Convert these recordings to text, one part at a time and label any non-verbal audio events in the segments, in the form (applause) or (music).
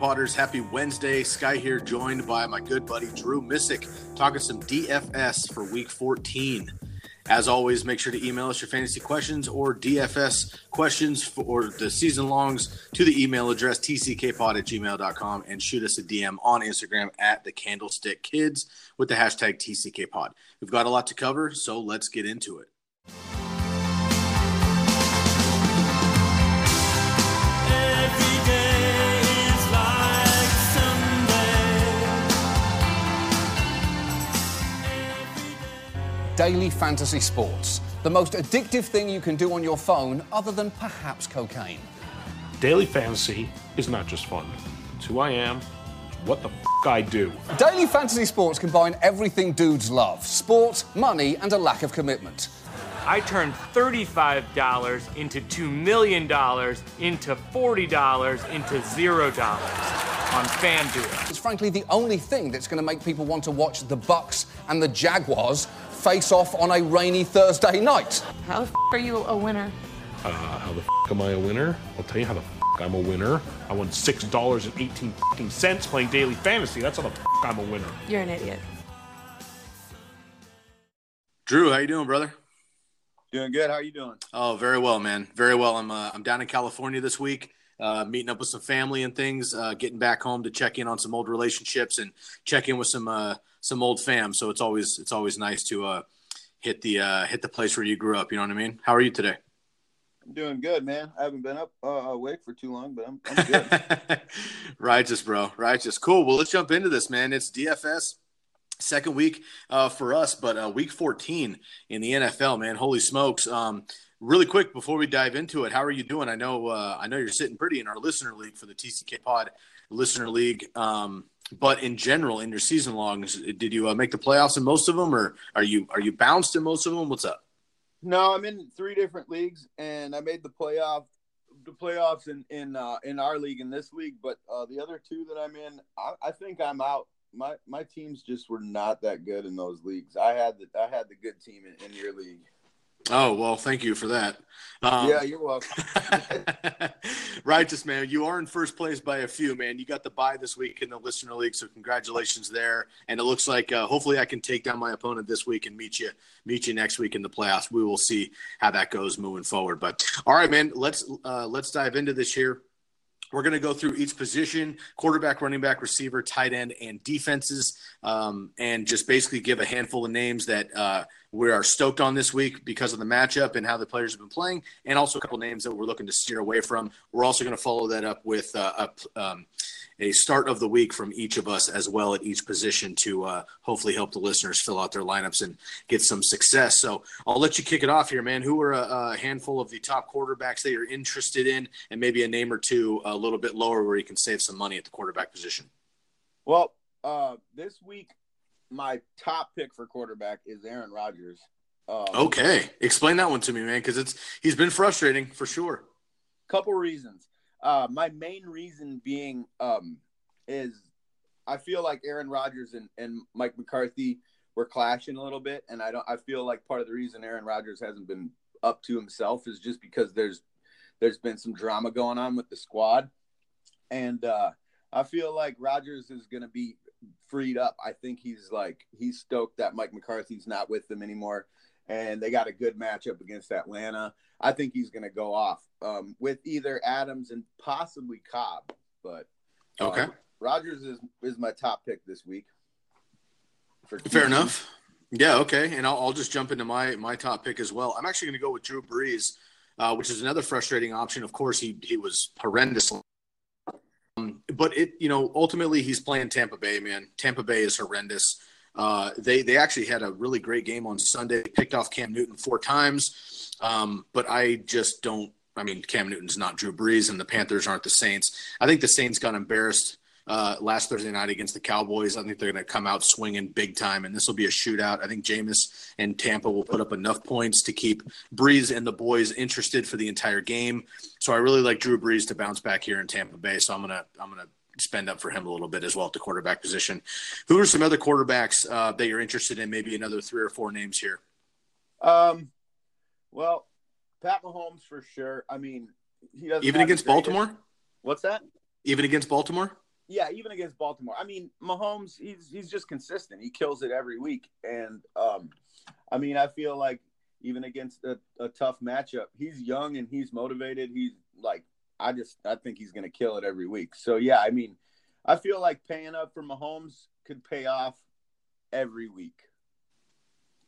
Potters? Happy Wednesday. Sky here, joined by my good buddy Drew Misik, talking some DFS for week 14. As always, make sure to email us your fantasy questions or DFS questions for the season longs to the email address tckpod at gmail.com and shoot us a DM on Instagram at the Candlestick Kids with the hashtag TCKPod. We've got a lot to cover, so let's get into it. Daily fantasy sports. The most addictive thing you can do on your phone, other than perhaps cocaine. Daily fantasy is not just fun. It's who I am, what the f- I do. Daily fantasy sports combine everything dudes love sport, money, and a lack of commitment. I turned $35 into $2 million into $40 into $0 on FanDuel. It's frankly the only thing that's going to make people want to watch the Bucks and the Jaguars face off on a rainy Thursday night. How the f- are you a winner? Uh, how the f- am I a winner? I'll tell you how the f- I'm a winner. I won $6.18 playing daily fantasy. That's how the f- I'm a winner. You're an idiot. Drew, how you doing, brother? Doing good. How are you doing? Oh, very well, man. Very well. I'm uh, I'm down in California this week, uh, meeting up with some family and things. Uh, getting back home to check in on some old relationships and check in with some uh, some old fam. So it's always it's always nice to uh, hit the uh, hit the place where you grew up. You know what I mean? How are you today? I'm doing good, man. I haven't been up uh, awake for too long, but I'm, I'm (laughs) good. Righteous, bro. Righteous. Cool. Well, let's jump into this, man. It's DFS second week uh, for us, but uh, week 14 in the NFL, man. Holy smokes. Um, really quick before we dive into it, how are you doing? I know uh, I know you're sitting pretty in our listener league for the TCK Pod listener league. Um, but in general, in your season longs, did you uh, make the playoffs in most of them, or are you are you bounced in most of them? What's up? no, I'm in three different leagues, and I made the playoff, the playoffs in in uh, in our league in this league. But uh, the other two that I'm in, I, I think I'm out. My my teams just were not that good in those leagues. I had the I had the good team in, in your league. Oh well, thank you for that. Um, yeah, you're welcome. (laughs) Righteous man, you are in first place by a few, man. You got the bye this week in the listener league, so congratulations there. And it looks like uh, hopefully I can take down my opponent this week and meet you meet you next week in the playoffs. We will see how that goes moving forward. But all right, man, let's uh, let's dive into this here. We're going to go through each position quarterback, running back, receiver, tight end, and defenses, um, and just basically give a handful of names that uh, we are stoked on this week because of the matchup and how the players have been playing, and also a couple names that we're looking to steer away from. We're also going to follow that up with uh, a, um, a start of the week from each of us as well at each position to uh, hopefully help the listeners fill out their lineups and get some success. So I'll let you kick it off here, man. Who are a, a handful of the top quarterbacks that you're interested in, and maybe a name or two a little bit lower where you can save some money at the quarterback position? Well, uh, this week, my top pick for quarterback is Aaron Rodgers. Um, Okay, explain that one to me, man, because it's he's been frustrating for sure. couple reasons. Uh, my main reason being um, is I feel like Aaron Rodgers and, and Mike McCarthy were clashing a little bit, and I don't. I feel like part of the reason Aaron Rodgers hasn't been up to himself is just because there's there's been some drama going on with the squad, and uh, I feel like Rodgers is going to be freed up. I think he's like he's stoked that Mike McCarthy's not with them anymore, and they got a good matchup against Atlanta. I think he's going to go off um, with either Adams and possibly Cobb. But uh, Okay. Rodgers is is my top pick this week. Fair enough. Yeah, okay. And I'll, I'll just jump into my my top pick as well. I'm actually going to go with Drew Brees, uh, which is another frustrating option. Of course, he he was horrendous. Um, but it, you know, ultimately he's playing Tampa Bay, man. Tampa Bay is horrendous. Uh, they they actually had a really great game on Sunday. Picked off Cam Newton four times, um, but I just don't. I mean, Cam Newton's not Drew Brees, and the Panthers aren't the Saints. I think the Saints got embarrassed uh, last Thursday night against the Cowboys. I think they're going to come out swinging big time, and this will be a shootout. I think Jameis and Tampa will put up enough points to keep Brees and the boys interested for the entire game. So I really like Drew Brees to bounce back here in Tampa Bay. So I'm gonna I'm gonna spend up for him a little bit as well at the quarterback position. Who are some other quarterbacks uh, that you're interested in? Maybe another three or four names here. Um, well, Pat Mahomes for sure. I mean, he doesn't Even against Baltimore. What's that? Even against Baltimore. Yeah, even against Baltimore. I mean, Mahomes, he's he's just consistent. He kills it every week, and um, I mean, I feel like even against a, a tough matchup, he's young and he's motivated. He's like, I just I think he's going to kill it every week. So yeah, I mean, I feel like paying up for Mahomes could pay off every week.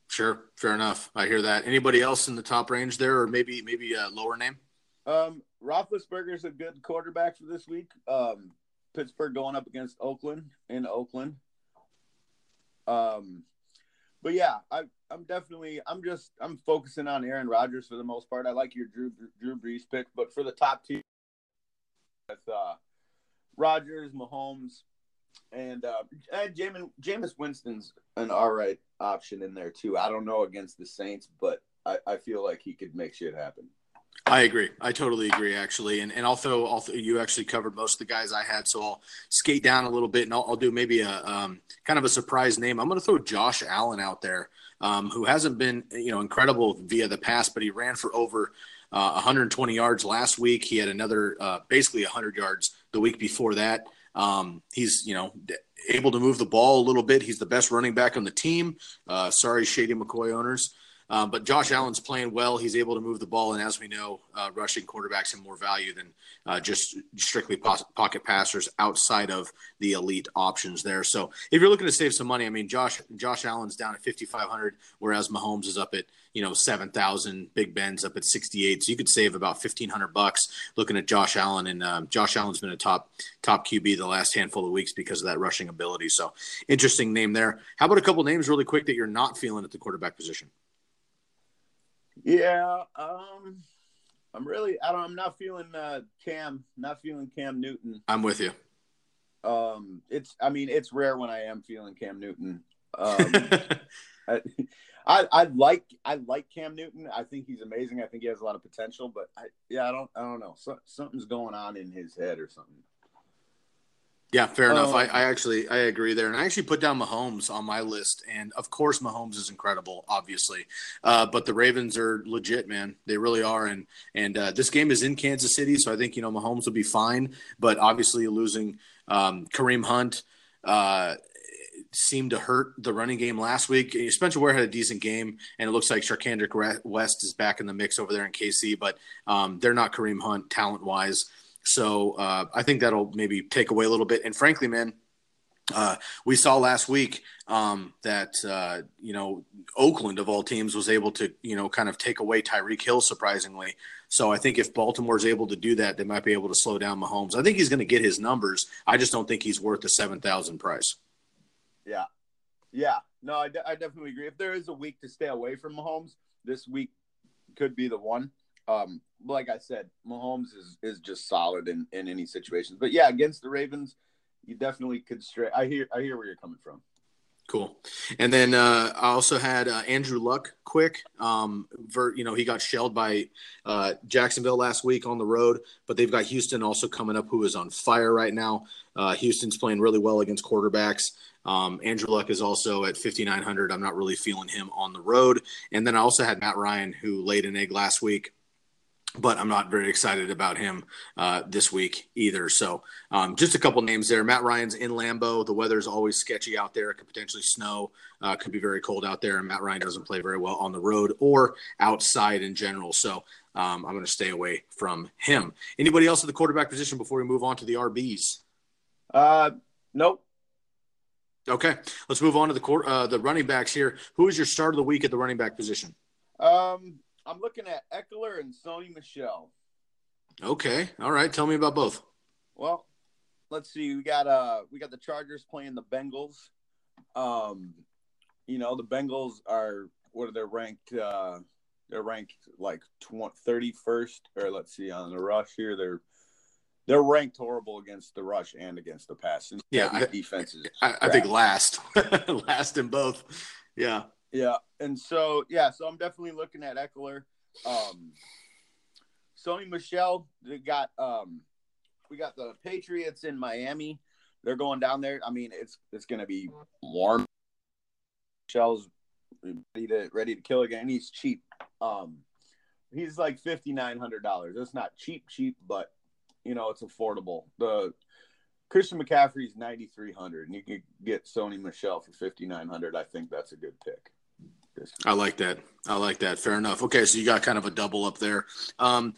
Sure, fair enough. I hear that. Anybody else in the top range there, or maybe maybe a lower name? Um, Roethlisberger's a good quarterback for this week. Um, Pittsburgh going up against Oakland in Oakland. Um, but yeah, I, I'm definitely, I'm just, I'm focusing on Aaron Rodgers for the most part. I like your Drew Drew Brees pick, but for the top two, with uh, Rodgers, Mahomes, and uh, and Jamin, Jameis Winston's an all right option in there too. I don't know against the Saints, but I, I feel like he could make shit happen. I agree. I totally agree, actually. And and also, also you actually covered most of the guys I had, so I'll skate down a little bit and I'll, I'll do maybe a um, kind of a surprise name. I'm going to throw Josh Allen out there, um, who hasn't been you know incredible via the past, but he ran for over uh, 120 yards last week. He had another uh, basically 100 yards the week before that. Um, he's you know able to move the ball a little bit. He's the best running back on the team. Uh, sorry, Shady McCoy owners. Um, but Josh Allen's playing well. He's able to move the ball, and as we know, uh, rushing quarterbacks have more value than uh, just strictly pocket passers outside of the elite options there. So, if you're looking to save some money, I mean, Josh Josh Allen's down at 5,500, whereas Mahomes is up at you know 7,000. Big Ben's up at 68, so you could save about 1,500 bucks looking at Josh Allen. And um, Josh Allen's been a top top QB the last handful of weeks because of that rushing ability. So, interesting name there. How about a couple names really quick that you're not feeling at the quarterback position? Yeah, um, I'm really I don't I'm not feeling uh, Cam, not feeling Cam Newton. I'm with you. Um, it's I mean it's rare when I am feeling Cam Newton. Um, (laughs) I, I I like I like Cam Newton. I think he's amazing. I think he has a lot of potential, but I yeah I don't I don't know. So, something's going on in his head or something. Yeah, fair enough. I, Um, I actually I agree there, and I actually put down Mahomes on my list, and of course Mahomes is incredible, obviously, uh, but the Ravens are legit, man. They really are, and and uh, this game is in Kansas City, so I think you know Mahomes will be fine, but obviously losing um, Kareem Hunt. Uh, seemed to hurt the running game last week. Spencer Ware had a decent game, and it looks like Charcandrick West is back in the mix over there in KC, but um, they're not Kareem Hunt talent wise. So uh, I think that'll maybe take away a little bit. And frankly, man, uh, we saw last week um, that uh, you know Oakland of all teams was able to you know kind of take away Tyreek Hill surprisingly. So I think if Baltimore is able to do that, they might be able to slow down Mahomes. I think he's going to get his numbers. I just don't think he's worth the seven thousand price. Yeah, yeah. No, I, de- I definitely agree. If there is a week to stay away from Mahomes, this week could be the one. Um, like I said, Mahomes is is just solid in in any situations. But yeah, against the Ravens, you definitely could stray. I hear I hear where you're coming from. Cool. And then uh, I also had uh, Andrew Luck quick. Um, ver, you know, he got shelled by uh, Jacksonville last week on the road, but they've got Houston also coming up, who is on fire right now. Uh, Houston's playing really well against quarterbacks. Um, Andrew Luck is also at 5,900. I'm not really feeling him on the road. And then I also had Matt Ryan, who laid an egg last week but I'm not very excited about him uh, this week either. So um, just a couple names there. Matt Ryan's in Lambeau. The weather is always sketchy out there. It could potentially snow. Uh, could be very cold out there, and Matt Ryan doesn't play very well on the road or outside in general. So um, I'm going to stay away from him. Anybody else at the quarterback position before we move on to the RBs? Uh, nope. Okay, let's move on to the court, uh, the running backs here. Who is your start of the week at the running back position? Um, I'm looking at Ekeler and Sony Michel. Okay, all right. Tell me about both. Well, let's see. We got uh we got the Chargers playing the Bengals. Um, you know the Bengals are what are they ranked? Uh, they're ranked like thirty first, or let's see on the rush here. They're they're ranked horrible against the rush and against the pass. And Yeah, I- defenses. I, I think last, (laughs) last in both. Yeah. Yeah, and so yeah, so I'm definitely looking at Ekeler. Um, Sony Michel, got um, we got the Patriots in Miami. They're going down there. I mean, it's it's to be warm. Michel's ready to ready to kill again. He's cheap. Um, he's like fifty nine hundred dollars. It's not cheap, cheap, but you know it's affordable. The Christian McCaffrey's ninety three hundred, and you could get Sony Michel for fifty nine hundred. I think that's a good pick. This- I like that. I like that. Fair enough. Okay, so you got kind of a double up there. Um,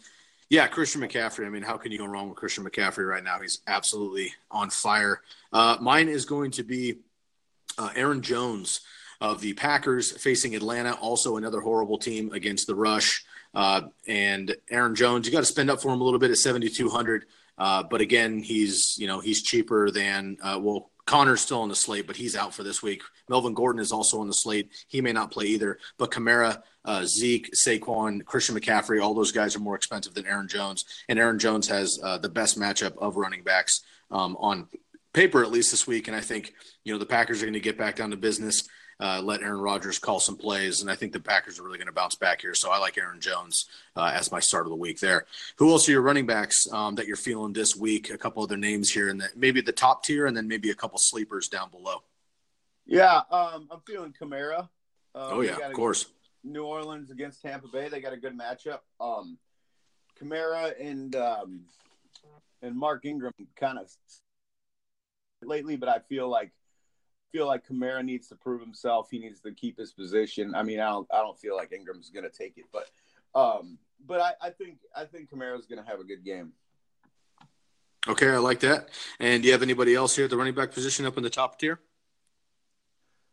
yeah, Christian McCaffrey. I mean, how can you go wrong with Christian McCaffrey right now? He's absolutely on fire. Uh, mine is going to be uh, Aaron Jones of the Packers facing Atlanta, also another horrible team against the rush. Uh, and Aaron Jones, you got to spend up for him a little bit at 7,200. Uh, but again, he's you know he's cheaper than uh, well Connor's still on the slate, but he's out for this week. Melvin Gordon is also on the slate. He may not play either. But Kamara, uh, Zeke, Saquon, Christian McCaffrey, all those guys are more expensive than Aaron Jones. And Aaron Jones has uh, the best matchup of running backs um, on paper, at least this week. And I think, you know, the Packers are going to get back down to business, uh, let Aaron Rodgers call some plays. And I think the Packers are really going to bounce back here. So I like Aaron Jones uh, as my start of the week there. Who else are your running backs um, that you're feeling this week? A couple other names here, and maybe the top tier, and then maybe a couple sleepers down below. Yeah, um, I'm feeling Kamara. Um, oh, yeah, of course. New Orleans against Tampa Bay. They got a good matchup. Um, Kamara and um, and Mark Ingram kind of lately, but I feel like feel like Kamara needs to prove himself. He needs to keep his position. I mean, I don't I don't feel like Ingram's going to take it, but um, but I, I think I think Kamara's going to have a good game. Okay, I like that. And do you have anybody else here at the running back position up in the top tier?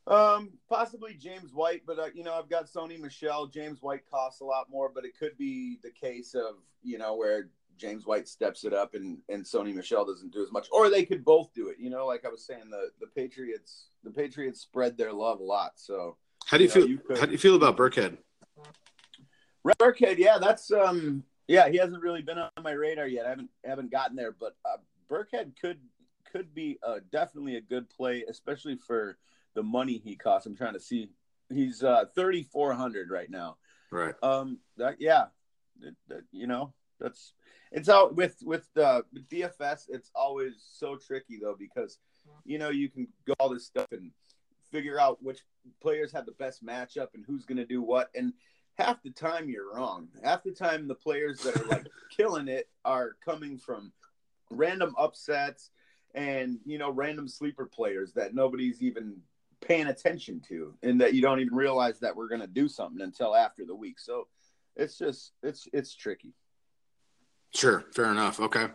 Um, possibly James White, but uh, you know, I've got Sony Michel. James White costs a lot more, but it could be the case of you know where James White steps it up and and Sony Michel doesn't do as much, or they could both do it. You know, like I was saying, the the Patriots the Patriots spread their love a lot. So How do you, You know, feel? you could- how do you feel about Burkhead? Burkhead, yeah, that's um, yeah, he hasn't really been on my radar yet. I haven't haven't gotten there, but uh, Burkhead could could be uh, definitely a good play, especially for the money he costs. I'm trying to see. He's uh, 3,400 right now. Right. Um, that yeah, It- that- you know, that's it's out with with the with DFS. It's always so tricky though because you know you can go all this stuff and figure out which players have the best matchup and who's going to do what and half the time you're wrong. Half the time the players that are like (laughs) killing it are coming from random upsets and you know random sleeper players that nobody's even paying attention to and that you don't even realize that we're going to do something until after the week. So it's just it's it's tricky. Sure, fair enough. Okay.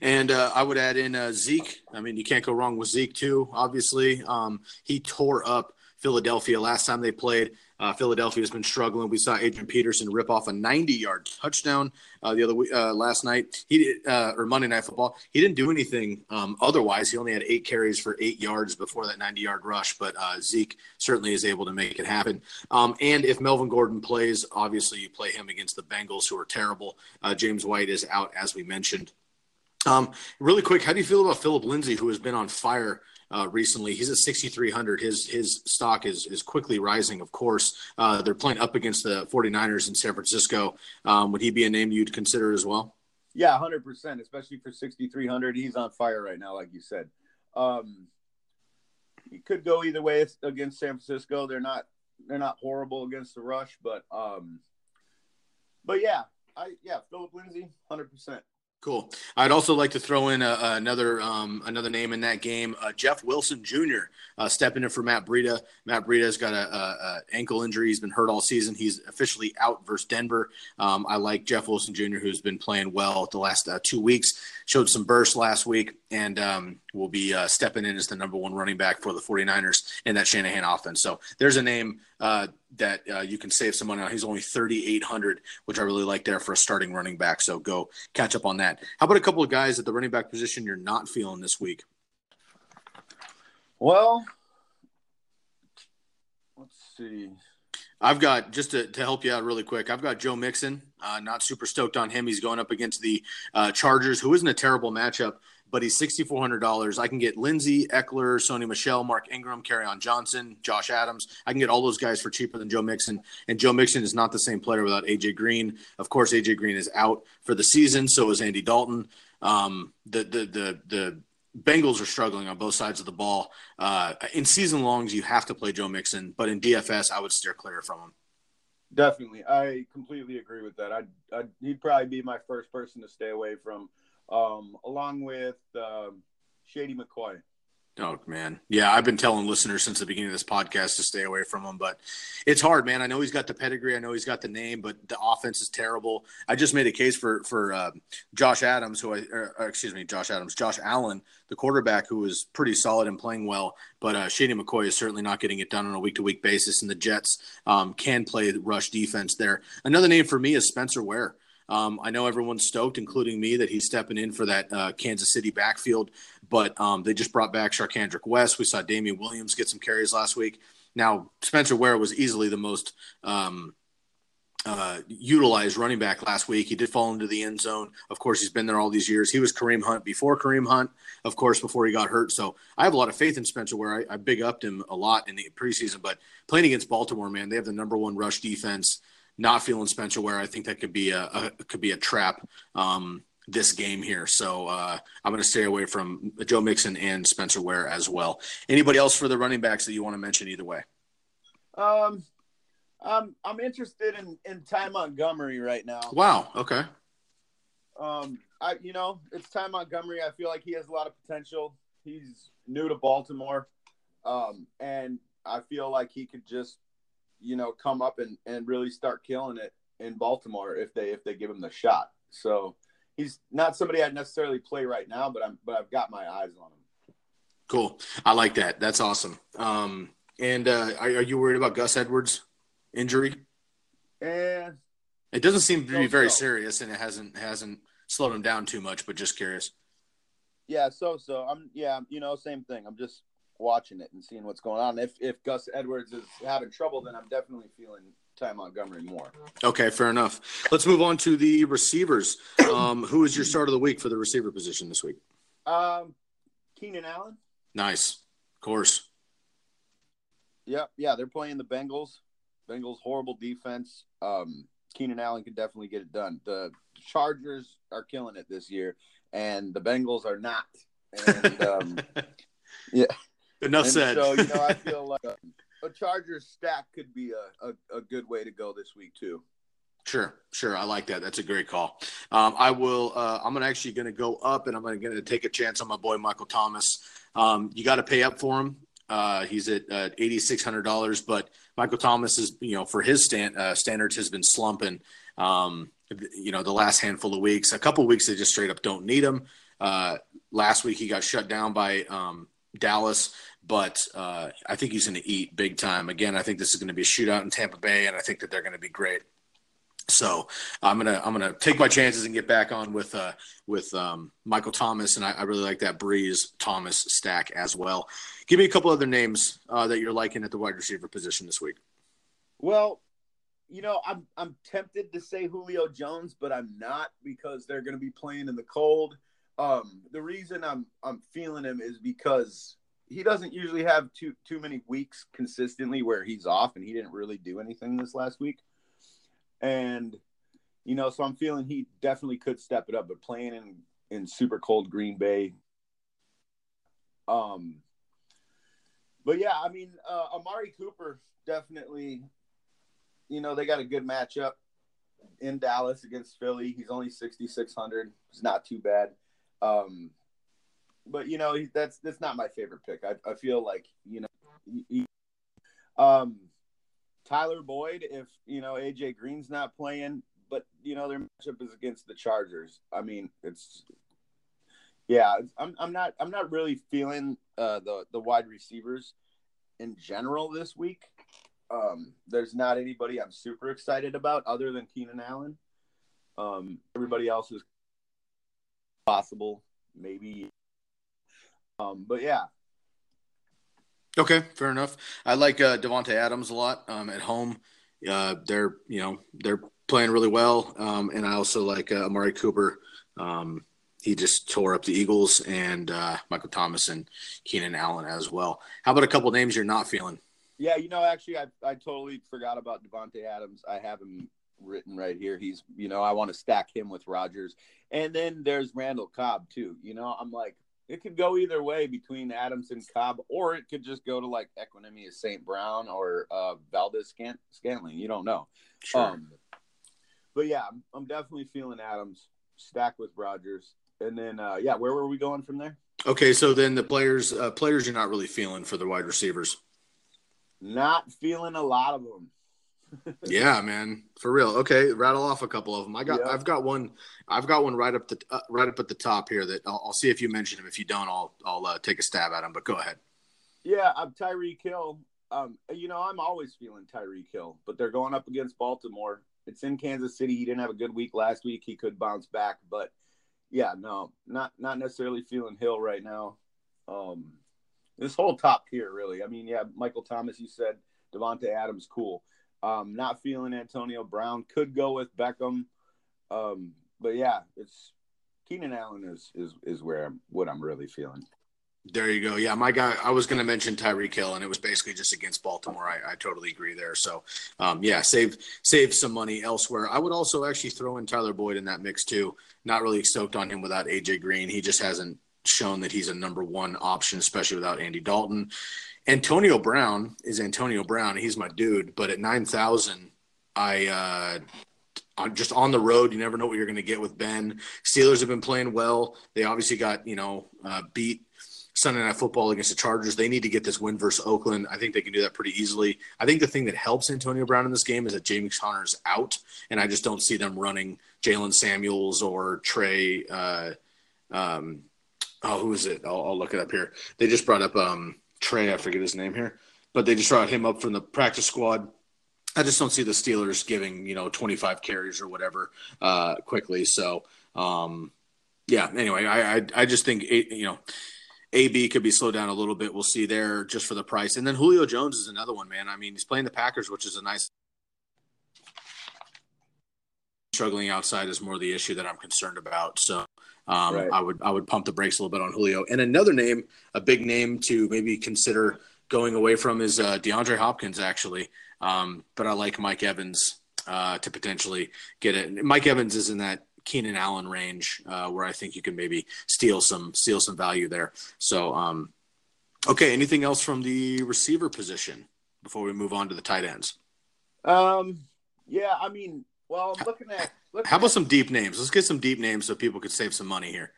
And uh, I would add in uh, Zeke. I mean, you can't go wrong with Zeke too. Obviously, um, he tore up Philadelphia last time they played. Uh, Philadelphia has been struggling. We saw Adrian Peterson rip off a 90-yard touchdown uh, the other week, uh, last night. He did, uh, or Monday Night Football. He didn't do anything um, otherwise. He only had eight carries for eight yards before that 90-yard rush. But uh, Zeke certainly is able to make it happen. Um, and if Melvin Gordon plays, obviously you play him against the Bengals, who are terrible. Uh, James White is out, as we mentioned. Um, really quick, how do you feel about Phillip Lindsay, who has been on fire uh, recently? He's at 6,300. His his stock is is quickly rising. Of course, uh, they're playing up against the 49ers in San Francisco. Um, would he be a name you'd consider as well? Yeah, hundred percent, especially for sixty three hundred. He's on fire right now, like you said. Um, he could go either way against San Francisco. They're not they're not horrible against the rush, but um, but yeah, I yeah, Phillip Lindsay, hundred percent. Cool. I'd also like to throw in a, another um, another name in that game, uh, Jeff Wilson Jr. Uh, stepping in for Matt Breida. Matt Breida's got a, a, a ankle injury. He's been hurt all season. He's officially out versus Denver. Um, I like Jeff Wilson Jr., who's been playing well the last uh, two weeks. Showed some burst last week, and um, will be uh, stepping in as the number one running back for the 49ers in that Shanahan offense. So there's a name uh, that uh, you can save some money on. He's only 3,800, which I really like there for a starting running back. So go catch up on that. How about a couple of guys at the running back position you're not feeling this week? Well, let's see. I've got just to, to help you out really quick. I've got Joe Mixon. Uh, not super stoked on him. He's going up against the uh, Chargers, who isn't a terrible matchup, but he's sixty four hundred dollars. I can get Lindsay Ekeler, Sony Michel, Mark Ingram, on Johnson, Josh Adams. I can get all those guys for cheaper than Joe Mixon. And Joe Mixon is not the same player without AJ Green. Of course, AJ Green is out for the season. So is Andy Dalton. Um, the the the the Bengals are struggling on both sides of the ball. Uh, in season longs, you have to play Joe Mixon, but in DFS, I would steer clear from him. Definitely, I completely agree with that. I'd, I'd he'd probably be my first person to stay away from, um, along with um, Shady McCoy. Oh man, yeah, I've been telling listeners since the beginning of this podcast to stay away from him, but it's hard, man. I know he's got the pedigree, I know he's got the name, but the offense is terrible. I just made a case for for uh, Josh Adams, who I, or, or, excuse me, Josh Adams, Josh Allen, the quarterback, who was pretty solid and playing well, but uh, Shady McCoy is certainly not getting it done on a week to week basis, and the Jets um, can play rush defense there. Another name for me is Spencer Ware. Um, I know everyone's stoked, including me, that he's stepping in for that uh, Kansas City backfield. But um, they just brought back Charcandrick West. We saw Damien Williams get some carries last week. Now Spencer Ware was easily the most um, uh, utilized running back last week. He did fall into the end zone. Of course, he's been there all these years. He was Kareem Hunt before Kareem Hunt, of course, before he got hurt. So I have a lot of faith in Spencer Ware. I, I big upped him a lot in the preseason. But playing against Baltimore, man, they have the number one rush defense not feeling Spencer Ware, I think that could be a, a could be a trap um, this game here. So uh, I'm going to stay away from Joe Mixon and Spencer Ware as well. Anybody else for the running backs that you want to mention either way? Um, I'm I'm interested in in Ty Montgomery right now. Wow. Okay. Um, I you know it's Ty Montgomery. I feel like he has a lot of potential. He's new to Baltimore, um, and I feel like he could just you know, come up and, and really start killing it in Baltimore if they if they give him the shot. So he's not somebody I'd necessarily play right now, but I'm but I've got my eyes on him. Cool. I like that. That's awesome. Um, and uh, are, are you worried about Gus Edwards' injury? And it doesn't seem to be very so. serious, and it hasn't hasn't slowed him down too much. But just curious. yeah, so so I'm yeah, you know, same thing. I'm just watching it and seeing what's going on. If if Gus Edwards is having trouble, then I'm definitely feeling Ty Montgomery more. Okay, fair enough. Let's move on to the receivers. Um, who is your start of the week for the receiver position this week? Um, Keenan Allen. Nice, of course. Yeah, yeah, they're playing the Bengals. Bengals horrible defense. Um, Keenan Allen can definitely get it done. The Chargers are killing it this year, and the Bengals are not. And um, (laughs) yeah, Enough and said. so you know, I (laughs) feel like a, a Chargers stack could be a, a, a good way to go this week too. Sure, sure. I like that. That's a great call. Um, I will. Uh, I'm gonna actually going to go up, and I'm going to take a chance on my boy Michael Thomas. Um, you got to pay up for him. Uh, he's at uh, eighty six hundred dollars, but Michael Thomas is, you know, for his stand, uh, standards, has been slumping. Um, you know, the last handful of weeks, a couple of weeks, they just straight up don't need him. Uh, last week he got shut down by um, Dallas, but uh, I think he's going to eat big time. Again, I think this is going to be a shootout in Tampa Bay, and I think that they're going to be great. So I'm gonna I'm gonna take my chances and get back on with uh, with um, Michael Thomas, and I, I really like that Brees Thomas stack as well. Give me a couple other names uh, that you're liking at the wide receiver position this week. Well, you know, I'm I'm tempted to say Julio Jones, but I'm not because they're going to be playing in the cold. Um, the reason I'm I'm feeling him is because he doesn't usually have too too many weeks consistently where he's off, and he didn't really do anything this last week. And you know, so I'm feeling he definitely could step it up, but playing in in super cold Green Bay. Um, but yeah, I mean, uh, Amari Cooper definitely. You know, they got a good matchup in Dallas against Philly. He's only 6,600. It's not too bad. Um, but you know, that's that's not my favorite pick. I, I feel like you know, he, um, Tyler Boyd. If you know AJ Green's not playing, but you know their matchup is against the Chargers. I mean, it's yeah. I'm I'm not I'm not really feeling uh, the the wide receivers in general this week. Um, there's not anybody I'm super excited about other than Keenan Allen. Um, everybody else is possible, maybe. Um, but yeah, Okay, fair enough. I like uh, Davante Adams a lot um, at home. Uh, they're you know they're playing really well, um, and I also like uh, Amari Cooper. Um, he just tore up the Eagles and uh, Michael Thomas and Keenan Allen as well. How about a couple names you're not feeling? Yeah, you know, actually, I I totally forgot about Davante Adams. I have him written right here. He's, you know, I want to stack him with Rodgers, and then there's Randall Cobb too. You know, I'm like, it could go either way between Adams and Cobb, or it could just go to like Equanimeous St. Brown or uh, Valdes Scant- Scantling. You don't know. Um, but yeah, I'm, I'm definitely feeling Adams stack with Rodgers, and then uh, yeah, where were we going from there? okay, so then the players uh, players you're not really feeling for the wide receivers. Not feeling a lot of them. Yeah, man, for real. Okay, rattle off a couple of them. I got, Yeah. I've got one, I've got one right up the, uh, right up at the top here. That I'll, I'll see if you mention him. If you don't, I'll, I'll uh, take a stab at him. But go ahead. Yeah, I'm Tyreek Hill. Um, you know, I'm always feeling Tyreek Hill, but they're going up against Baltimore. It's in Kansas City. He didn't have a good week last week. He could bounce back, but yeah, no, not not necessarily feeling Hill right now. Um, this whole top tier, really. I mean, yeah, Michael Thomas, you said Davante Adams, cool. Um, not feeling Antonio Brown. Could go with Beckham. Um, but yeah, it's Keenan Allen is is is where I'm, what I'm really feeling. There you go. Yeah, my guy. I was going to mention Tyreek Hill, and it was basically just against Baltimore. I, I totally agree there. So, um, yeah, save save some money elsewhere. I would also actually throw in Tyler Boyd in that mix too. Not really stoked on him without AJ Green. He just hasn't shown that he's a number one option, especially without Andy Dalton. Antonio Brown is Antonio Brown. He's my dude. But at nine thousand, I. Uh, on just on the road, you never know what you're going to get with Ben. Steelers have been playing well. They obviously got you know uh, beat Sunday Night Football against the Chargers. They need to get this win versus Oakland. I think they can do that pretty easily. I think the thing that helps Antonio Brown in this game is that James Conner's out, and I just don't see them running Jaylen Samuels or Trey. Uh, um, oh, who is it? I'll, I'll look it up here. They just brought up um, Trey. I forget his name here, but they just brought him up from the practice squad. I just don't see the Steelers giving you know 25 carries or whatever uh, quickly. So um, yeah. Anyway, I, I I just think you know AB could be slowed down a little bit. We'll see there just for the price. And then Julio Jones is another one, man. I mean, he's playing the Packers, which is a nice. Struggling outside is more the issue that I'm concerned about. So um, Right. I would I would pump the brakes a little bit on Julio. And another name, a big name to maybe consider going away from is uh, DeAndre Hopkins, actually. Um, but I like Mike Evans uh, to potentially get it. Mike Evans is in that Keenan Allen range uh, where I think you can maybe steal some steal some value there. So, um, okay. Anything else from the receiver position before we move on to the tight ends? Um, yeah, I mean, well, I'm looking at. Looking How about at- some deep names? Let's get some deep names so people could save some money here.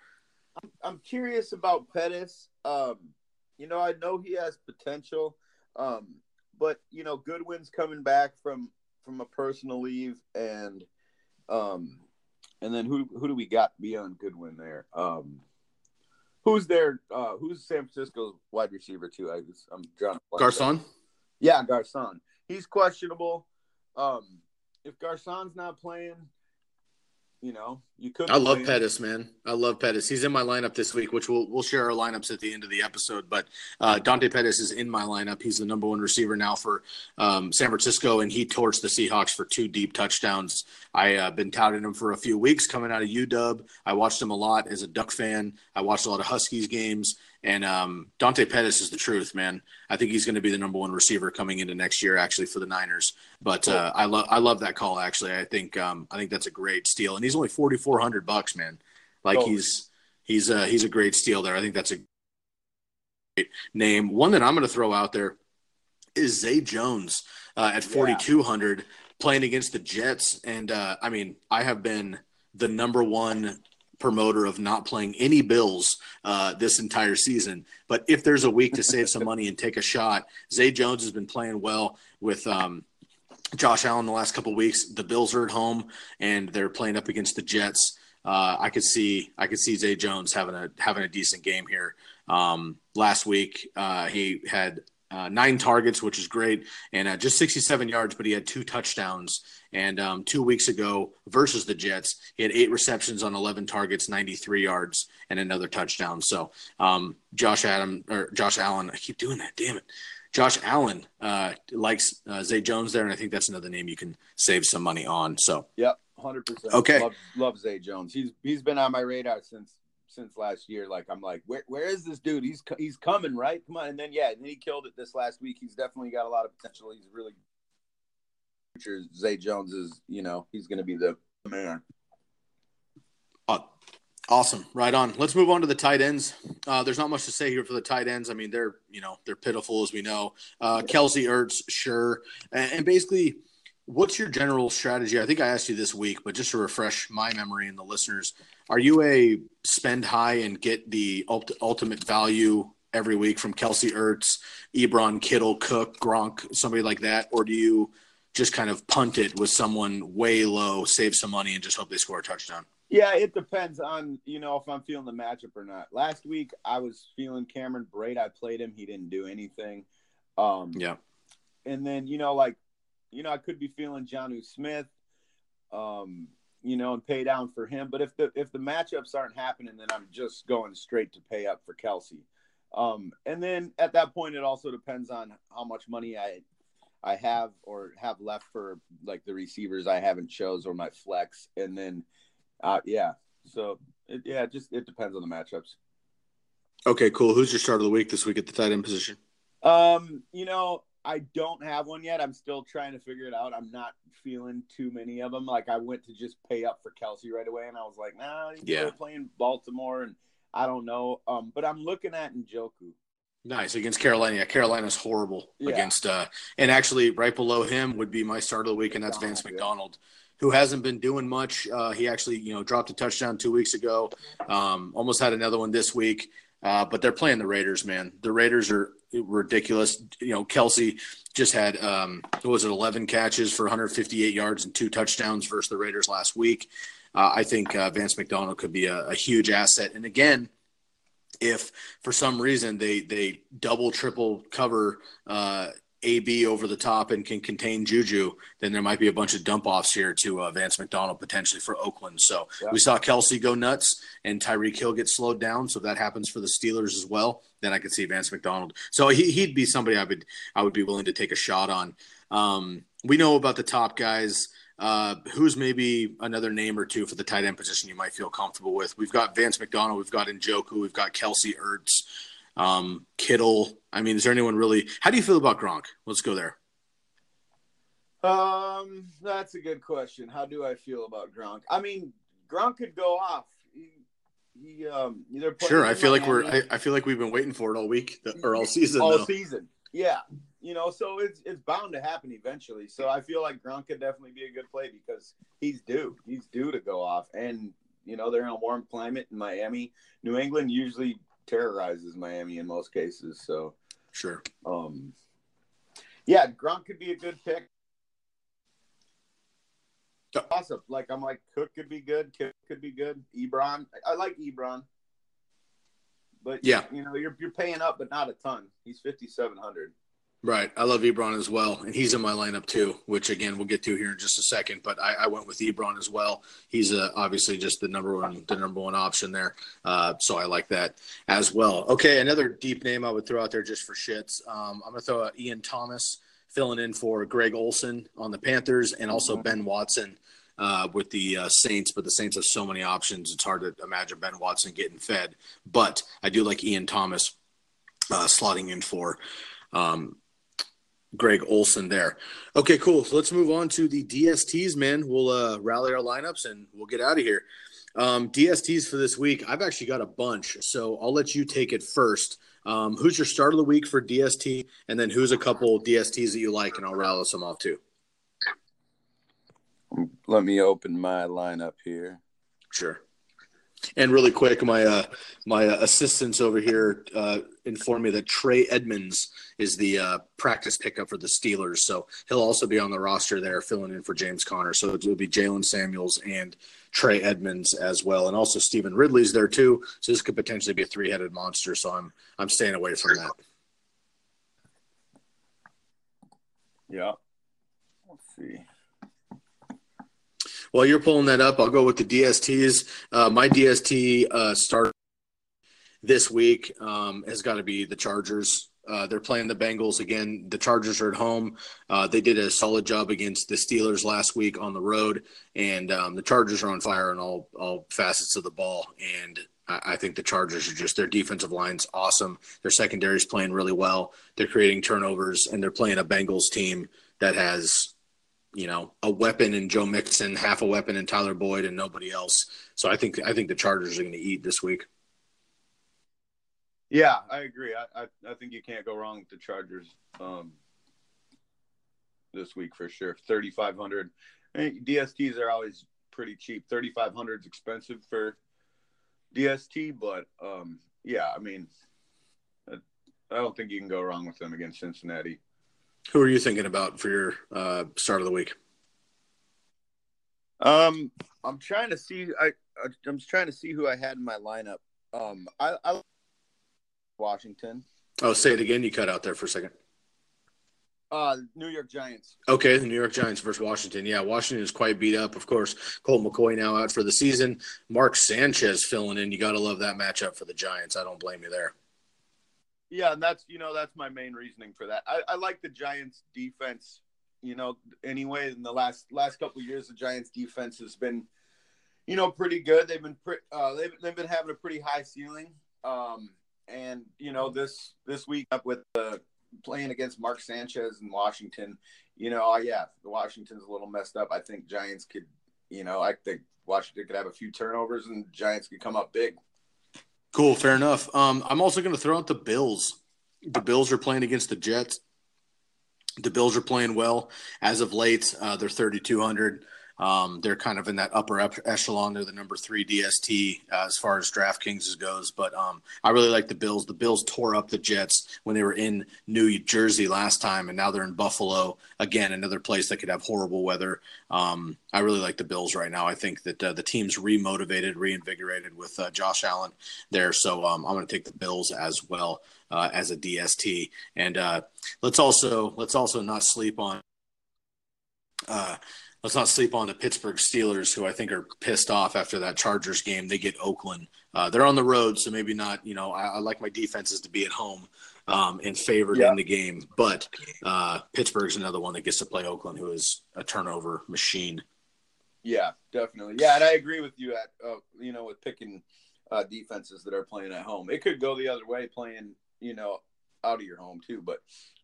I'm curious about Pettis. Um, you know, I know he has potential, um, but you know, Goodwin's coming back from from a personal leave, and um, and then who who do we got beyond Goodwin there? Um, Who's there? uh who's San Francisco's wide receiver too? I I'm drawing. Garcon. Yeah, Garcon. He's questionable. Um if Garcon's not playing, you know, you could I love. Pettis, man. I love Pettis. He's in my lineup this week, which we'll we'll share our lineups at the end of the episode. But uh, Dante Pettis is in my lineup. He's the number one receiver now for um, San Francisco, and he torched the Seahawks for two deep touchdowns. I uh, been touting him for a few weeks coming out of UW. I watched him a lot as a Duck fan. I watched a lot of Huskies games, and um, Dante Pettis is the truth, man. I think he's going to be the number one receiver coming into next year, actually for the Niners. But uh, I love I love that call. Actually, I think um, I think that's a great steal, and he's only forty four hundred bucks, man. Like Totally. he's he's uh, he's a great steal there. I think that's a great name. One that I'm going to throw out there is Zay Jones uh, at forty two hundred playing against the Jets, and uh, I mean I have been the number one promoter of not playing any Bills uh, this entire season. But if there's a week to save some money and take a shot, Zay Jones has been playing well with um, Josh Allen the last couple weeks. The Bills are at home and they're playing up against the Jets. Uh, I could see I could see Zay Jones having a having a decent game here. Um, last week uh, he had uh, nine targets, which is great, and uh, just 67 yards, but he had two touchdowns. And um, two weeks ago versus the Jets, he had eight receptions on 11 targets, 93 yards, and another touchdown. So um, Josh Adam or Josh Allen, I keep doing that. Damn it. Josh Allen uh, likes uh, Zay Jones there, and I think that's another name you can save some money on. So Yep, hundred percent. Okay. love, love Zay Jones. He's he's been on my radar since since last year. Like I'm like, where where is this dude? He's he's coming, right? Come on, and then yeah, and then he killed it this last week. He's definitely got a lot of potential. He's really future. Zay Jones is, you know, he's going to be the man. Awesome, right on. Let's move on to the tight ends. Uh, there's not much to say here for the tight ends. I mean, they're you know they're pitiful as we know. Uh, Kelce Ertz, sure, and, and basically, what's your general strategy? I think I asked you this week, but just to refresh my memory and the listeners, are you a spend high and get the ult- ultimate value every week from Kelce Ertz, Ebron, Kittle, Cook, Gronk, somebody like that, or do you just kind of punt it with someone way low, save some money, and just hope they score a touchdown? Yeah, it depends on, you know, if I'm feeling the matchup or not. Last week, I was feeling Cameron Brate. I played him. He didn't do anything. Um, Yeah. and then you know like you know i could be feeling Jonnu Smith um you know and pay down for him but if the if the matchups aren't happening then i'm just going straight to pay up for Kelce um and then at that point it also depends on how much money i i have or have left for like the receivers i haven't chose or my flex and then uh yeah so it, yeah it just it depends on the matchups Okay, cool. Who's your start of the week this week at the tight end position? Um, you know, I don't have one yet. I'm still trying to figure it out. I'm not feeling too many of them. Like I went to just pay up for Kelce right away, and I was like, nah, he's Yeah. playing Baltimore, and I don't know. Um, but I'm looking at Njoku. Nice against Carolina. Yeah, Carolina's horrible Yeah. against, uh, and actually right below him would be my start of the week, and that's Vance McDonald, who hasn't been doing much. Uh, he actually, you know, dropped a touchdown two weeks ago. Um, almost had another one this week. Uh, but they're playing the Raiders, man. The Raiders are ridiculous. You know, Kelce just had um, what was it, 11 catches for 158 yards and two touchdowns versus the Raiders last week. Uh, I think uh, Vance McDonald could be a, a huge asset. And again, if for some reason they they double triple cover uh, AB over the top and can contain Juju, then there might be a bunch of dump offs here to uh, Vance McDonald potentially for Oakland. So Yeah. we saw Kelce go nuts and Tyreek Hill get slowed down. So if that happens for the Steelers as well, then I could see Vance McDonald. So he, he'd be somebody I would I would be willing to take a shot on. Um, we know about the top guys. Uh, who's maybe another name or two for the tight end position you might feel comfortable with? We've got Vance McDonald, we've got Njoku, we've got Kelce Ertz, um, Kittle. I mean, is there anyone really? How do you feel about Gronk? Let's go there. Um, that's a good question. How do I feel about Gronk? I mean, Gronk could go off. He, he um, Sure, I feel like we're. I, I, feel like we've been waiting for it all week or all season. all though. season. Yeah, you know, so it's it's bound to happen eventually. So I feel like Gronk could definitely be a good play because he's due. He's due to go off, and you know they're in a warm climate in Miami. New England usually terrorizes Miami in most cases. So Sure. um, yeah, Gronk could be a good pick. Awesome. Like I'm like Cook could be good. Cook could be good. Ebron. I, I like Ebron. but Yeah. you know you're you're paying up, but not a ton. He's fifty seven hundred. Right. I love Ebron as well. And he's in my lineup too, which again, we'll get to here in just a second. But I, I went with Ebron as well. He's uh, obviously just the number one, the number one option there. Uh, so I like that as well. Okay. Another deep name I would throw out there just for shits. Um, I'm going to throw out Ian Thomas filling in for Greg Olsen on the Panthers and also Ben Watson uh, with the uh, Saints. But the Saints have so many options. It's hard to imagine Ben Watson getting fed. But I do like Ian Thomas uh, slotting in for. Um, Greg Olsen there. Okay, cool. So let's move on to the DSTs, man. We'll uh, rally our lineups and we'll get out of here. Um, DSTs for this week, I've actually got a bunch, so I'll let you take it first. Um, who's your start of the week for DST, and then who's a couple DSTs that you like, and I'll rattle some off too. Let me open my lineup here. Sure. And really quick, my uh, my uh, assistants over here uh, informed me that Trey Edmunds is the uh, practice pickup for the Steelers, so he'll also be on the roster there, filling in for James Conner. So it will be Jaylen Samuels and Trey Edmunds as well, and also Stevan Ridley's there too. So this could potentially be a three-headed monster. So I'm I'm staying away from that. Yeah. Let's see. While you're pulling that up, I'll go with the DSTs. Uh, my DST uh, start this week um, has got to be the Chargers. Uh, they're playing the Bengals again. The Chargers are at home. Uh, they did a solid job against the Steelers last week on the road, and um, the Chargers are on fire on all all facets of the ball. And I, I think the Chargers are just their defensive line's awesome. Their secondary is playing really well. They're creating turnovers, and they're playing a Bengals team that has you know, a weapon in Joe Mixon, half a weapon in Tyler Boyd, and nobody else. So I think I think the Chargers are going to eat this week. Yeah, I agree. I, I I think you can't go wrong with the Chargers um, this week for sure. Thirty five hundred. DSTs are always pretty cheap. Thirty five hundred is expensive for DST, but um, yeah, I mean, I, I don't think you can go wrong with them against Cincinnati. Who are you thinking about for your uh, start of the week? Um, I'm trying to see. I I- I'm just trying to see who I had in my lineup. Um, I, I Washington. Oh, say it again. You cut out there for a second. Uh, New York Giants. Okay, the New York Giants versus Washington. Yeah, Washington is quite beat up. Of course, Colt McCoy now out for the season. Mark Sanchez filling in. You got to love that matchup for the Giants. I don't blame you there. Yeah, and that's you know that's my main reasoning for that. I, I like the Giants defense. You know, anyway, in the last last couple years, the Giants defense has been, you know, pretty good. They've been pre- uh, they've they've been having a pretty high ceiling. Um, and you know this this week up with the playing against Mark Sanchez in Washington, you know, uh, yeah, the Washington's a little messed up. I think Giants could, you know, I think Washington could have a few turnovers and Giants could come up big. Cool, fair enough. Um, I'm also going to throw out the Bills. The Bills are playing against the Jets. The Bills are playing well as of late. Uh, they're 3,200. Um, they're kind of in that upper echelon. They're the number three DST uh, as far as DraftKings goes. But um, I really like the Bills. The Bills tore up the Jets when they were in New Jersey last time, and now they're in Buffalo again, another place that could have horrible weather. Um, I really like the Bills right now. I think that uh, the team's remotivated, reinvigorated with uh, Josh Allen there. So um, I'm going to take the Bills as well uh, as a DST. And uh, let's also let's also not sleep on. Let's not sleep on the Pittsburgh Steelers, who I think are pissed off after that Chargers game. They get Oakland. Uh, they're on the road, so maybe not. You know, I, I like my defenses to be at home um, and favored Yeah. in the game. But uh, Pittsburgh's another one that gets to play Oakland, who is a turnover machine. Yeah, definitely. Yeah, and I agree with you at uh, you know with picking uh, defenses that are playing at home. It could go the other way, playing you know out of your home too. But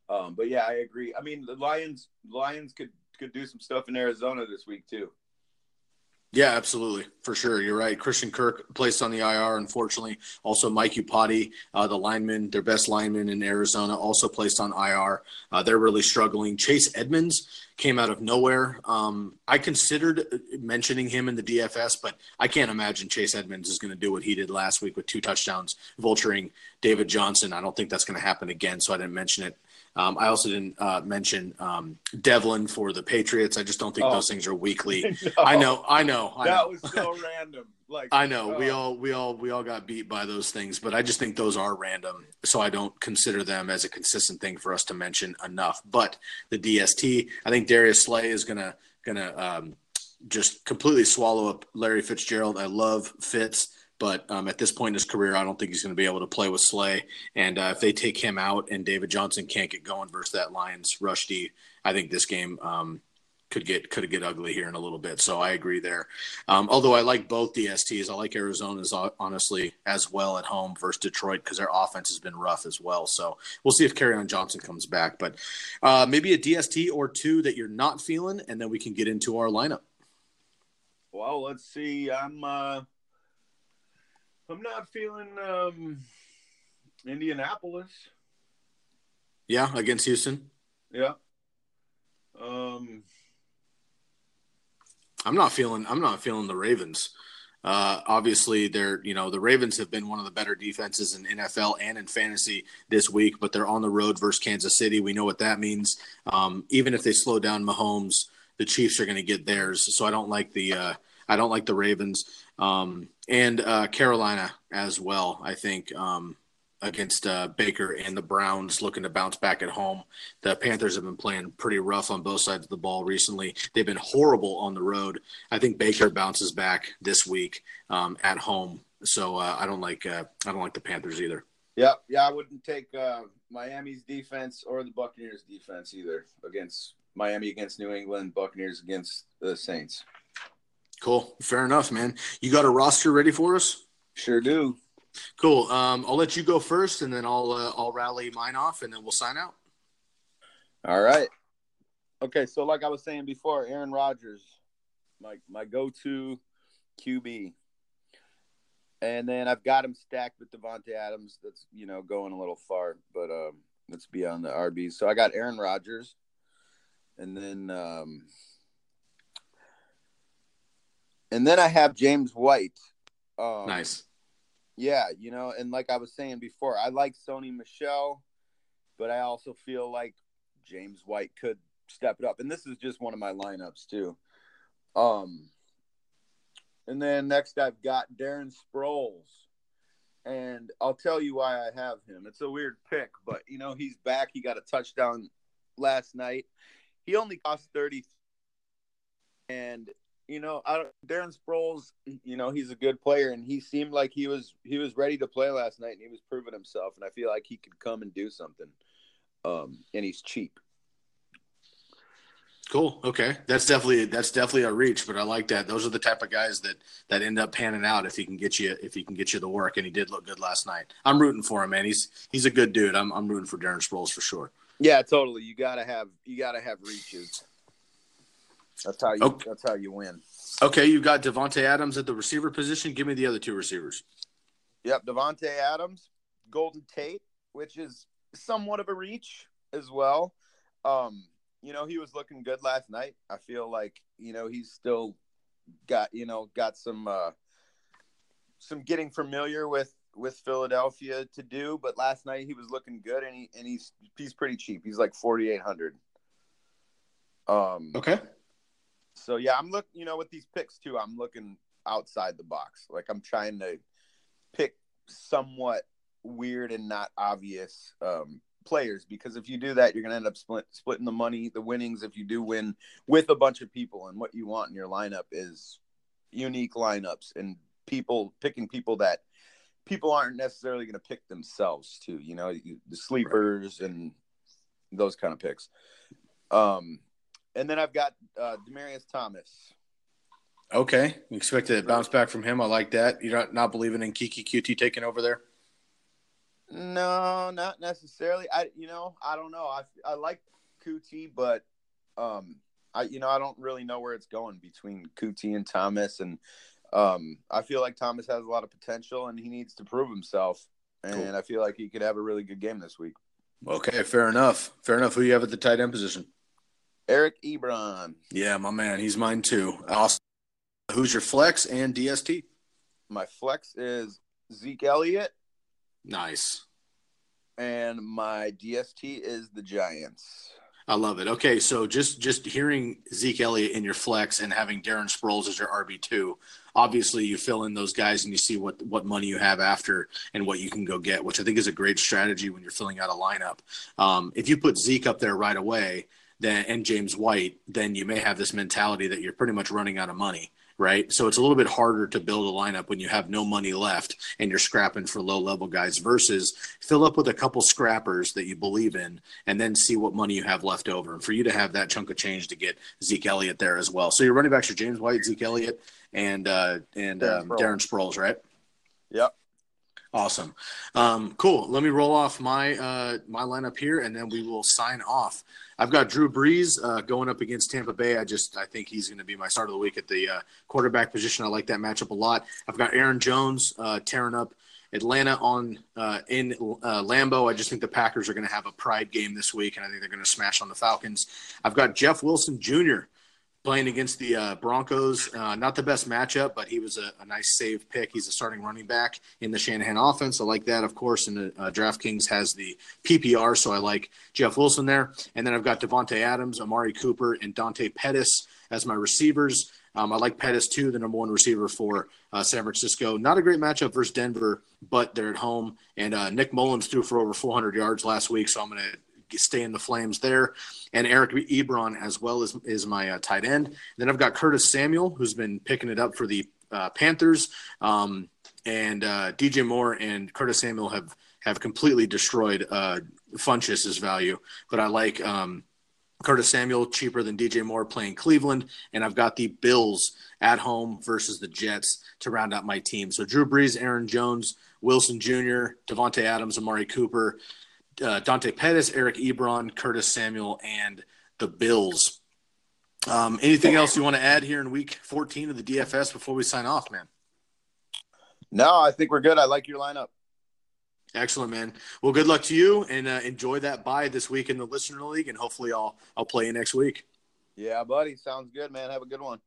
um, but yeah, I agree. I mean, the Lions Lions could could do some stuff in Arizona this week too. Yeah, absolutely, for sure. You're right. Christian Kirk placed on the IR, unfortunately. Also, Mike Iupati, uh, the lineman, their best lineman in Arizona, also placed on IR. Uh, they're really struggling. Chase Edmonds came out of nowhere. Um, I considered mentioning him in the DFS, but I can't imagine Chase Edmonds is going to do what he did last week with two touchdowns, vulturing David Johnson. I don't think that's going to happen again, so I didn't mention it. Um, I also didn't uh, mention um, Devlin for the Patriots. I just don't think Oh. those things are weekly. (laughs) I know, I know. know. I that know. was so (laughs) random. Like I know we oh. all we all we all got beat by those things, but I just think those are random, so I don't consider them as a consistent thing for us to mention enough. But the DST, I think Darius Slay is gonna gonna um, just completely swallow up Larry Fitzgerald. I love Fitz, but um, at this point in his career, I don't think he's going to be able to play with Slay. And uh, if they take him out and David Johnson can't get going versus that Lions rush D, I think this game um, could get could get ugly here in a little bit. So I agree there. Um, although I like both DSTs, I like Arizona's uh, honestly as well at home versus Detroit because their offense has been rough as well. So we'll see if on Johnson comes back, but uh, maybe a DST or two that you're not feeling, and then we can get into our lineup. Well, let's see. I'm uh I'm not feeling um Indianapolis. Yeah, against Houston. Yeah. Um I'm not feeling. I'm not feeling the Ravens. Uh, obviously, they're you know the Ravens have been one of the better defenses in NFL and in fantasy this week, but they're on the road versus Kansas City. We know what that means. Um, even if they slow down Mahomes, the Chiefs are going to get theirs. So I don't like the uh, I don't like the Ravens um, and uh, Carolina as well. I think um, against uh, Baker and the Browns looking to bounce back at home. The Panthers have been playing pretty rough on both sides of the ball recently. They've been horrible on the road. I think Baker bounces back this week um, at home. So uh, I don't like uh, I don't like the Panthers either. yeah, yeah, I wouldn't take uh Miami's defense or the Buccaneers defense either against Miami against New England, Buccaneers against the Saints. Cool, fair enough, man. You got a roster ready for us? Sure do. Cool. Um, I'll let you go first, and then I'll uh, I'll rally mine off, and then we'll sign out. All right. Okay, so like I was saying before, Aaron Rodgers, my my go-to QB. And then I've got him stacked with Davante Adams. That's you know going a little far, but um, let's be on the RB. So I got Aaron Rodgers, and then um, and then I have James White. Um, Nice. yeah, you know, and like I was saying before, I like Sony Michel, but I also feel like James White could step it up. And this is just one of my lineups too. Um and then next I've got Darren Sproles. And I'll tell you why I have him. It's a weird pick, but you know, he's back. He got a touchdown last night. He only cost 30 and you know, I Darren Sproles, you know, he's a good player, and he seemed like he was he was ready to play last night, and he was proving himself, and I feel like he could come and do something. Um, and he's cheap. Cool. Okay, that's definitely that's definitely a reach, but I like that. Those are the type of guys that that end up panning out if he can get you if he can get you the work, and he did look good last night. I'm rooting for him, man. He's he's a good dude. I'm I'm rooting for Darren Sproles for sure. Yeah, totally. You gotta have you gotta have reaches. That's how you Okay. that's how you win. Okay, you've got Davante Adams at the receiver position. Give me the other two receivers. Yep, Davante Adams, Golden Tate, which is somewhat of a reach as well. Um, you know, he was looking good last night. I feel like, you know, he's still got, you know, got some uh some getting familiar with with Philadelphia to do, but last night he was looking good and he and he's he's pretty cheap. He's like 4800. Um Okay. So yeah, I'm looking. You know, with these picks too, I'm looking outside the box. Like I'm trying to pick somewhat weird and not obvious um, players because if you do that, you're gonna end up split, splitting the money, the winnings. If you do win with a bunch of people, and what you want in your lineup is unique lineups and people picking people that people aren't necessarily going to pick themselves too. You know, you- the sleepers and those kind of picks. Um, and then I've got uh, Demaryius Thomas. Okay. You expect to bounce back from him. I like that. You're not, not believing in Keke Coutee taking over there? No, not necessarily. I, you know, I don't know. I, I like Coutee, but, um, I, you know, I don't really know where it's going between Coutee and Thomas, and um, I feel like Thomas has a lot of potential, and he needs to prove himself. And Cool. I feel like he could have a really good game this week. Okay, fair enough. Fair enough. Who you have at the tight end position? Eric Ebron, Yeah, my man. He's mine too. Awesome. Who's your flex and DST? my flex is Zeke Elliott, Nice. and my DST is the Giants. I love it. Okay, so just just hearing Zeke Elliott in your flex and having Darren Sproles as your RB two, obviously you fill in those guys and you see what what money you have after and what you can go get, which I think is a great strategy when you're filling out a lineup. Um, if you put Zeke up there right away, then and James White, then you may have this mentality that you're pretty much running out of money. Right. So it's a little bit harder to build a lineup when you have no money left and you're scrapping for low level guys versus fill up with a couple scrappers that you believe in and then see what money you have left over. And for you to have that chunk of change to get Zeke Elliott there as well. So your running backs are James White, Zeke Elliott, and uh, and Darren um. Darren Sproles, right? Yep. Awesome. Um, cool. Let me roll off my uh, my lineup here, and then we will sign off. I've got Drew Brees uh, going up against Tampa Bay. I just I think he's going to be my start of the week at the uh, quarterback position. I like that matchup a lot. I've got Aaron Jones uh, tearing up Atlanta on uh, in uh, Lambeau. I just think the Packers are going to have a pride game this week, and I think they're going to smash on the Falcons. I've got Jeff Wilson Jr. playing against the uh, Broncos. Uh, not the best matchup, but he was a, a nice save pick. He's a starting running back in the Shanahan offense. I like that, of course. And the uh, DraftKings has the PPR, so I like Jeff Wilson there. And then I've got Davante Adams, Amari Cooper, and Dante Pettis as my receivers. Um, I like Pettis too, the number one receiver for uh, San Francisco. Not a great matchup versus Denver, but they're at home. And uh, Nick Mullens threw for over 400 yards last week, so I'm going to stay in the flames there. And Eric Ebron as well as is my uh, tight end. Then I've got Curtis Samuel, who's been picking it up for the uh, Panthers. Um, and uh, DJ Moore and Curtis Samuel have have completely destroyed uh, Funchess's value. But I like um, Curtis Samuel cheaper than DJ Moore playing Cleveland, and I've got the Bills at home versus the Jets to round out my team. So Drew Brees, Aaron Jones, Wilson Jr., Davante Adams, Amari Cooper, uh, Dante Pettis, Eric Ebron, Curtis Samuel, and the Bills. Um, anything else you want to add here in Week 14 of the DFS before we sign off, man? No, I think we're good. I like your lineup. Excellent, man. Well, good luck to you, and uh, enjoy that bye this week in the Listener League, and hopefully I'll I'll play you next week. Yeah, buddy. Sounds good, man. Have a good one.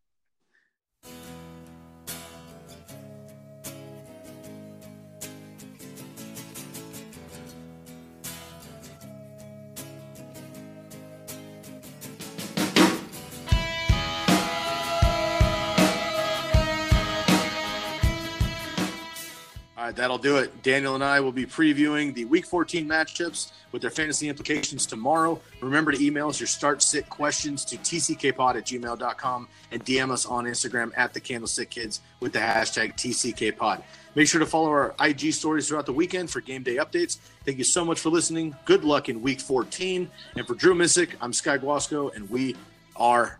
That'll do it. Daniel and I will be previewing the Week 14 matchups with their fantasy implications tomorrow. Remember to email us your start sit questions to tckpod at gmail.com and DM us on Instagram at the Candlestick Kids with the hashtag TCKPod. Make sure to follow our IG stories throughout the weekend for game day updates. Thank you so much for listening. Good luck in Week 14. And for Drew Misik, I'm Sky Guasco, and we are